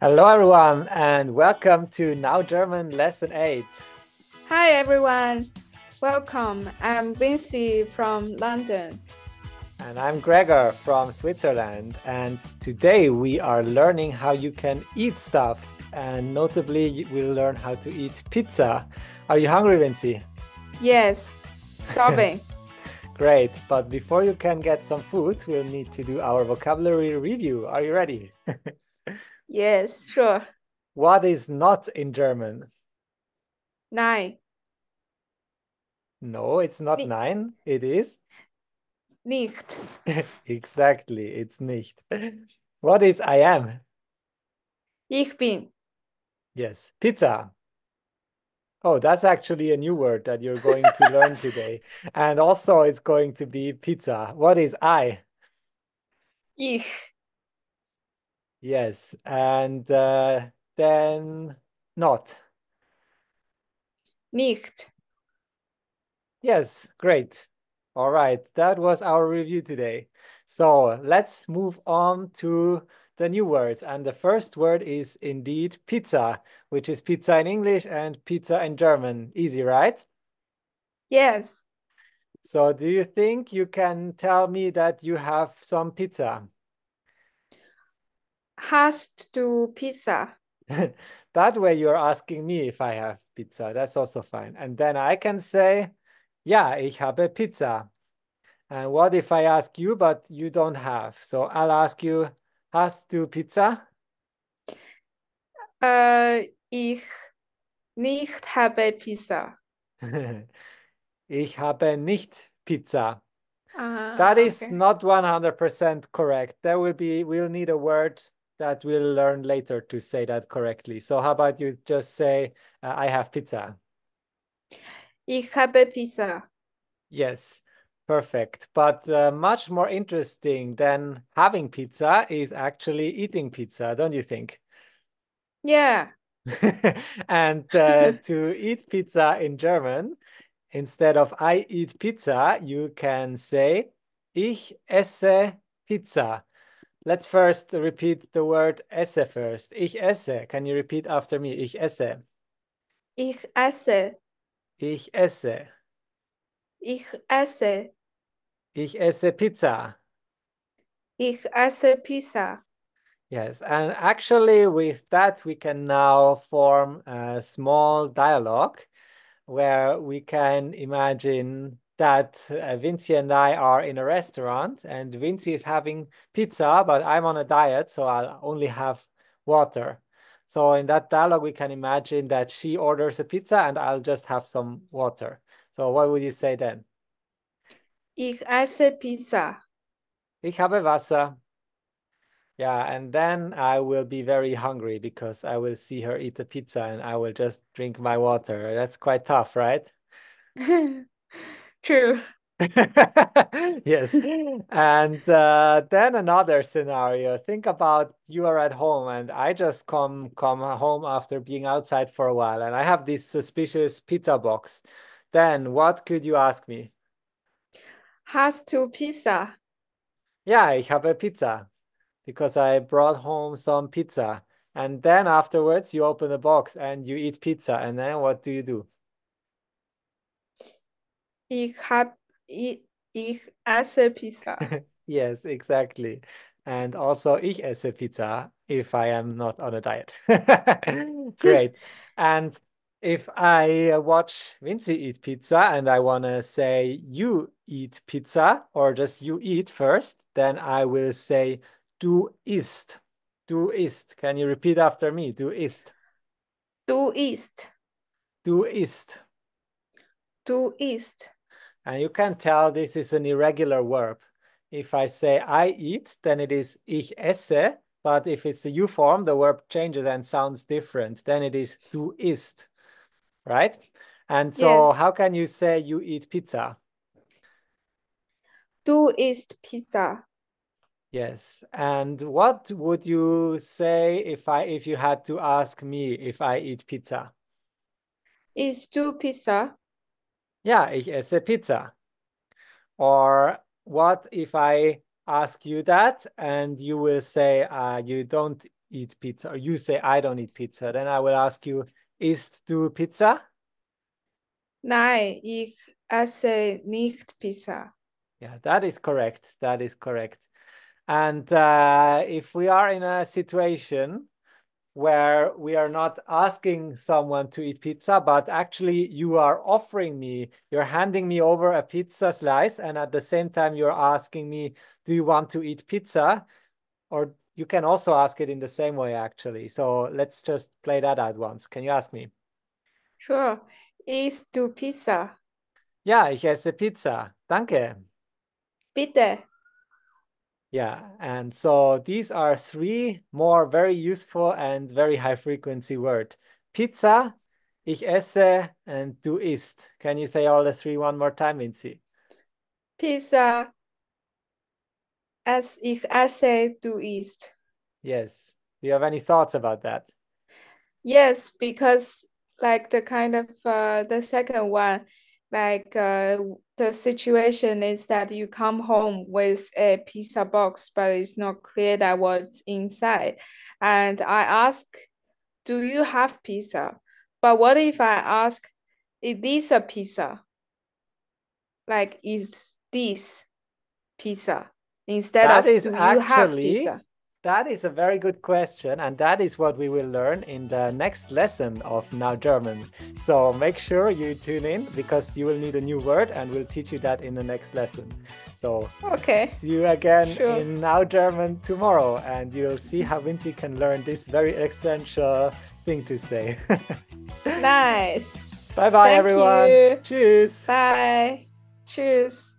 Hello, everyone, and welcome to Now German Lesson 8. Hi, everyone. Welcome. I'm Vinci from London. And I'm Gregor from Switzerland. And today we are learning how you can eat stuff. And notably, we'll learn how to eat pizza. Are you hungry, Vinci? Yes, starving. Great. But before you can get some food, we'll need to do our vocabulary review. Are you ready? yes, sure. What is not in German? Nine. No, it's not Ni- nine. It is. Nicht. exactly. It's nicht. What is I am? Ich bin. Yes. Pizza. Oh, that's actually a new word that you're going to learn today. And also, it's going to be pizza. What is I? Ich. Yes. And uh, then not. Nicht. Yes. Great. All right. That was our review today. So let's move on to the new words. And the first word is indeed pizza, which is pizza in English and pizza in German. Easy, right? Yes. So do you think you can tell me that you have some pizza? Hast to Pizza? That way you're asking me if I have pizza. That's also fine. And then I can say, ja, ich habe Pizza. And what if I ask you, but you don't have? So I'll ask you, hast du Pizza? Äh, ich nicht habe Pizza. Ich habe nicht Pizza. Ah, That is okay. not 100% correct. There will be, we'll need a word that we'll learn later to say that correctly. So how about you just say, uh, I have pizza? Ich habe Pizza. Yes, perfect. But uh, much more interesting than having pizza is actually eating pizza, don't you think? Yeah. And uh, to eat pizza in German, instead of I eat pizza, you can say Ich esse Pizza. Let's first repeat the word esse first. Ich esse. Can you repeat after me? Ich esse. Ich esse. Ich esse. Ich esse. Ich esse Pizza. Ich esse Pizza. Yes, and actually with that we can now form a small dialogue where we can imagine that uh, Vinci and I are in a restaurant and Vinci is having pizza, but I'm on a diet, so I'll only have water. So in that dialogue, we can imagine that she orders a pizza and I'll just have some water. So what would you say then? Ich esse Pizza. Ich habe Wasser. Yeah, and then I will be very hungry because I will see her eat the pizza and I will just drink my water. That's quite tough, right? True. Yes. And uh, then another scenario. Think about you are at home and I just come come home after being outside for a while and I have this suspicious pizza box. Then what could you ask me? Hast du Pizza? Yeah, I have a Pizza because I brought home some pizza. And then afterwards you open the box and you eat pizza. And then what do you do? Ich hab, ich, ich esse Pizza. Yes, exactly. And also, ich esse Pizza if I am not on a diet. Great. And if I watch Vinci eat pizza and I want to say you eat pizza or just you eat first, then I will say du isst. Du isst. Can you repeat after me? Du isst. Du isst. Du isst. Du isst. And you can tell this is an irregular verb. If I say I eat, then it is ich esse. But if it's a U form, the verb changes and sounds different. Then it is du isst, right? And so Yes. how can you say you eat pizza? Du isst Pizza. Yes. And what would you say if I if you had to ask me if I eat pizza? Is du Pizza? Ja, ich esse Pizza. Or what if I ask you that and you will say uh, you don't eat pizza, or you say I don't eat pizza, then I will ask you, isst du Pizza? Nein, ich esse nicht Pizza. Yeah, that is correct. That is correct. And uh, if we are in a situation where we are not asking someone to eat pizza, but actually you are offering me, you're handing me over a pizza slice, and at the same time you're asking me, do you want to eat pizza? Or you can also ask it in the same way, actually. So let's just play that out once. Can you ask me? Sure. Isst du Pizza? Ja, ich esse Pizza. Danke. Bitte. Yeah, and so these are three more very useful and very high frequency word. Pizza, ich esse, and du isst. Can you say all the three one more time, Vinci? Pizza. Es ich esse, du isst. Yes. Do you have any thoughts about that? Yes, because like the kind of uh, the second one, like uh, the situation is that you come home with a pizza box, but it's not clear that what's inside. And I ask, do you have pizza? But what if I ask, is this a pizza? Like, is this pizza? Instead That of is do you have pizza? That is a very good question, and that is what we will learn in the next lesson of Now German. So make sure you tune in because you will need a new word, and we'll teach you that in the next lesson. So Okay. see you again Sure. in Now German tomorrow, and you'll see how Vinci can learn this very essential thing to say. Nice. bye bye, Thank everyone. you. Tschüss. Bye. Cheers.